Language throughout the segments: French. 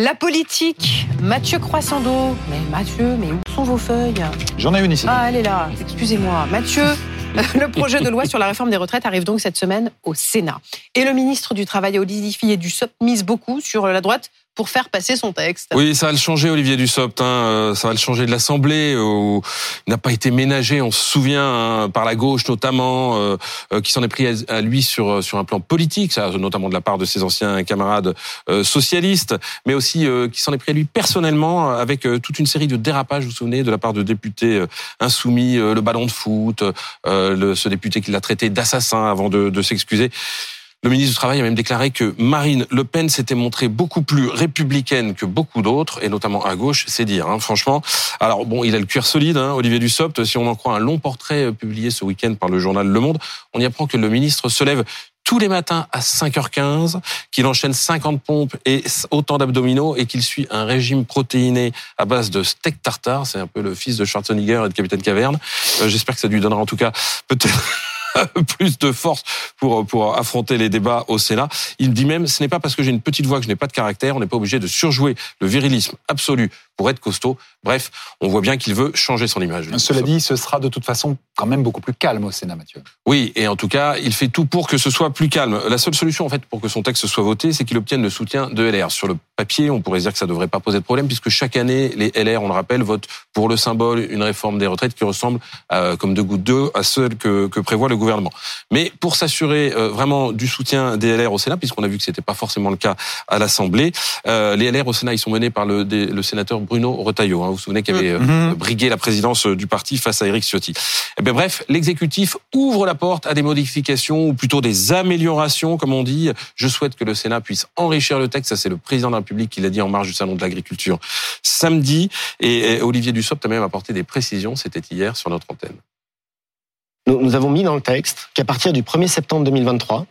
La politique, Mathieu Croissando. Mais Mathieu, mais où sont vos feuilles? J'en ai une ici. Ah, elle est là. Excusez-moi. Mathieu, le projet de loi sur la réforme des retraites arrive donc cette semaine au Sénat. Et le ministre du Travail, Olivier Dussopt, mise beaucoup sur la droite pour faire passer son texte. Oui, ça va le changer, Olivier Dussopt. Hein. Euh, ça va le changer de l'Assemblée, où il n'a pas été ménagé, on se souvient, hein, par la gauche notamment, euh, euh, qui s'en est pris à, lui sur sur un plan politique, ça, notamment de la part de ses anciens camarades socialistes, mais aussi qui s'en est pris à lui personnellement, avec toute une série de dérapages, vous vous souvenez, de la part de députés insoumis, le ballon de foot, le, ce député qui l'a traité d'assassin avant de, de s'excuser. Le ministre du Travail a même déclaré que Marine Le Pen s'était montrée beaucoup plus républicaine que beaucoup d'autres, et notamment à gauche, c'est dire, hein, franchement. Alors bon, il a le cuir solide, hein, Olivier Dussopt. Si on en croit un long portrait euh, publié ce week-end par le journal Le Monde, on y apprend que le ministre se lève tous les matins à 5h15, qu'il enchaîne 50 pompes et autant d'abdominaux et qu'il suit un régime protéiné à base de steak tartare. C'est un peu le fils de Schwarzenegger et de Capitaine Caverne. Euh, j'espère que ça lui donnera en tout cas peut-être plus de force pour, pour affronter les débats au Sénat. Il dit même, ce n'est pas parce que j'ai une petite voix que je n'ai pas de caractère, on n'est pas obligé de surjouer le virilisme absolu pour être costaud. Bref, on voit bien qu'il veut changer son image. Cela dit, ce sera de toute façon quand même beaucoup plus calme au Sénat, Mathieu. Oui, et en tout cas, il fait tout pour que ce soit plus calme. La seule solution, en fait, pour que son texte soit voté, c'est qu'il obtienne le soutien de LR. Sur le papier, on pourrait dire que ça ne devrait pas poser de problème, puisque chaque année, les LR, on le rappelle, votent pour le symbole une réforme des retraites qui ressemble euh, comme deux gouttes d'eau à celle que, que, prévoit le gouvernement. Mais pour s'assurer euh, vraiment du soutien des LR au Sénat, puisqu'on a vu que c'était pas forcément le cas à l'Assemblée, euh, les LR au Sénat, ils sont menés par le, le sénateur Bruno Retailleau. Hein, vous vous souvenez qu'il avait mm-hmm. brigué la présidence du parti face à Éric Ciotti. Eh bien, bref, l'exécutif ouvre la porte à des modifications ou plutôt des améliorations, comme on dit. Je souhaite que le Sénat puisse enrichir le texte. Ça, c'est le président de la République qui l'a dit en marge du salon de l'agriculture samedi. Et Olivier Dussopt a même apporté des précisions. C'était hier sur notre antenne. Nous avons mis dans le texte qu'à partir du 1er septembre 2023,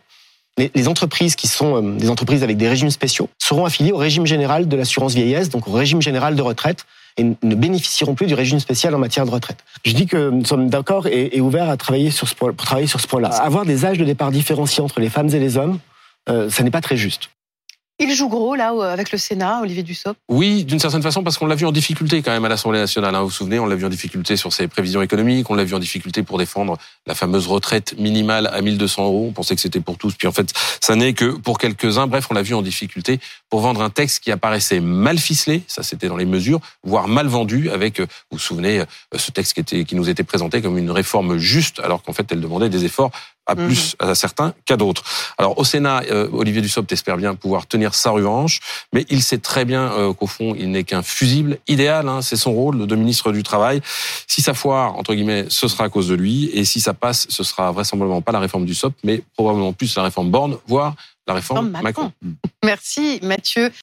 les entreprises qui sont euh, des entreprises avec des régimes spéciaux seront affiliées au régime général de l'assurance vieillesse, donc au régime général de retraite, et ne bénéficieront plus du régime spécial en matière de retraite. Je dis que nous sommes d'accord et, ouverts à travailler sur ce point, pour travailler sur ce point-là. Avoir des âges de départ différenciés entre les femmes et les hommes, euh, ça n'est pas très juste. Il joue gros là avec le Sénat, Olivier Dussopt. Oui, d'une certaine façon parce qu'on l'a vu en difficulté quand même à l'Assemblée nationale. Hein. Vous vous souvenez, on l'a vu en difficulté sur ses prévisions économiques, on l'a vu en difficulté pour défendre la fameuse retraite minimale à 1200 euros. On pensait que c'était pour tous, puis en fait, ça n'est que pour quelques-uns. Bref, on l'a vu en difficulté pour vendre un texte qui apparaissait mal ficelé, ça c'était dans les mesures, voire mal vendu, avec, vous vous souvenez, ce texte qui, était, qui nous était présenté comme une réforme juste, alors qu'en fait elle demandait des efforts à mhm. plus à certains qu'à d'autres. Alors au Sénat, euh, Olivier Dussopt espère bien pouvoir tenir sa revanche, mais il sait très bien euh, qu'au fond, il n'est qu'un fusible idéal. Hein, c'est son rôle de ministre du Travail. Si ça foire, entre guillemets, ce sera à cause de lui, et si ça passe, ce sera vraisemblablement pas la réforme du SOP, mais probablement plus la réforme Borne, voire la réforme Macron. Merci Mathieu.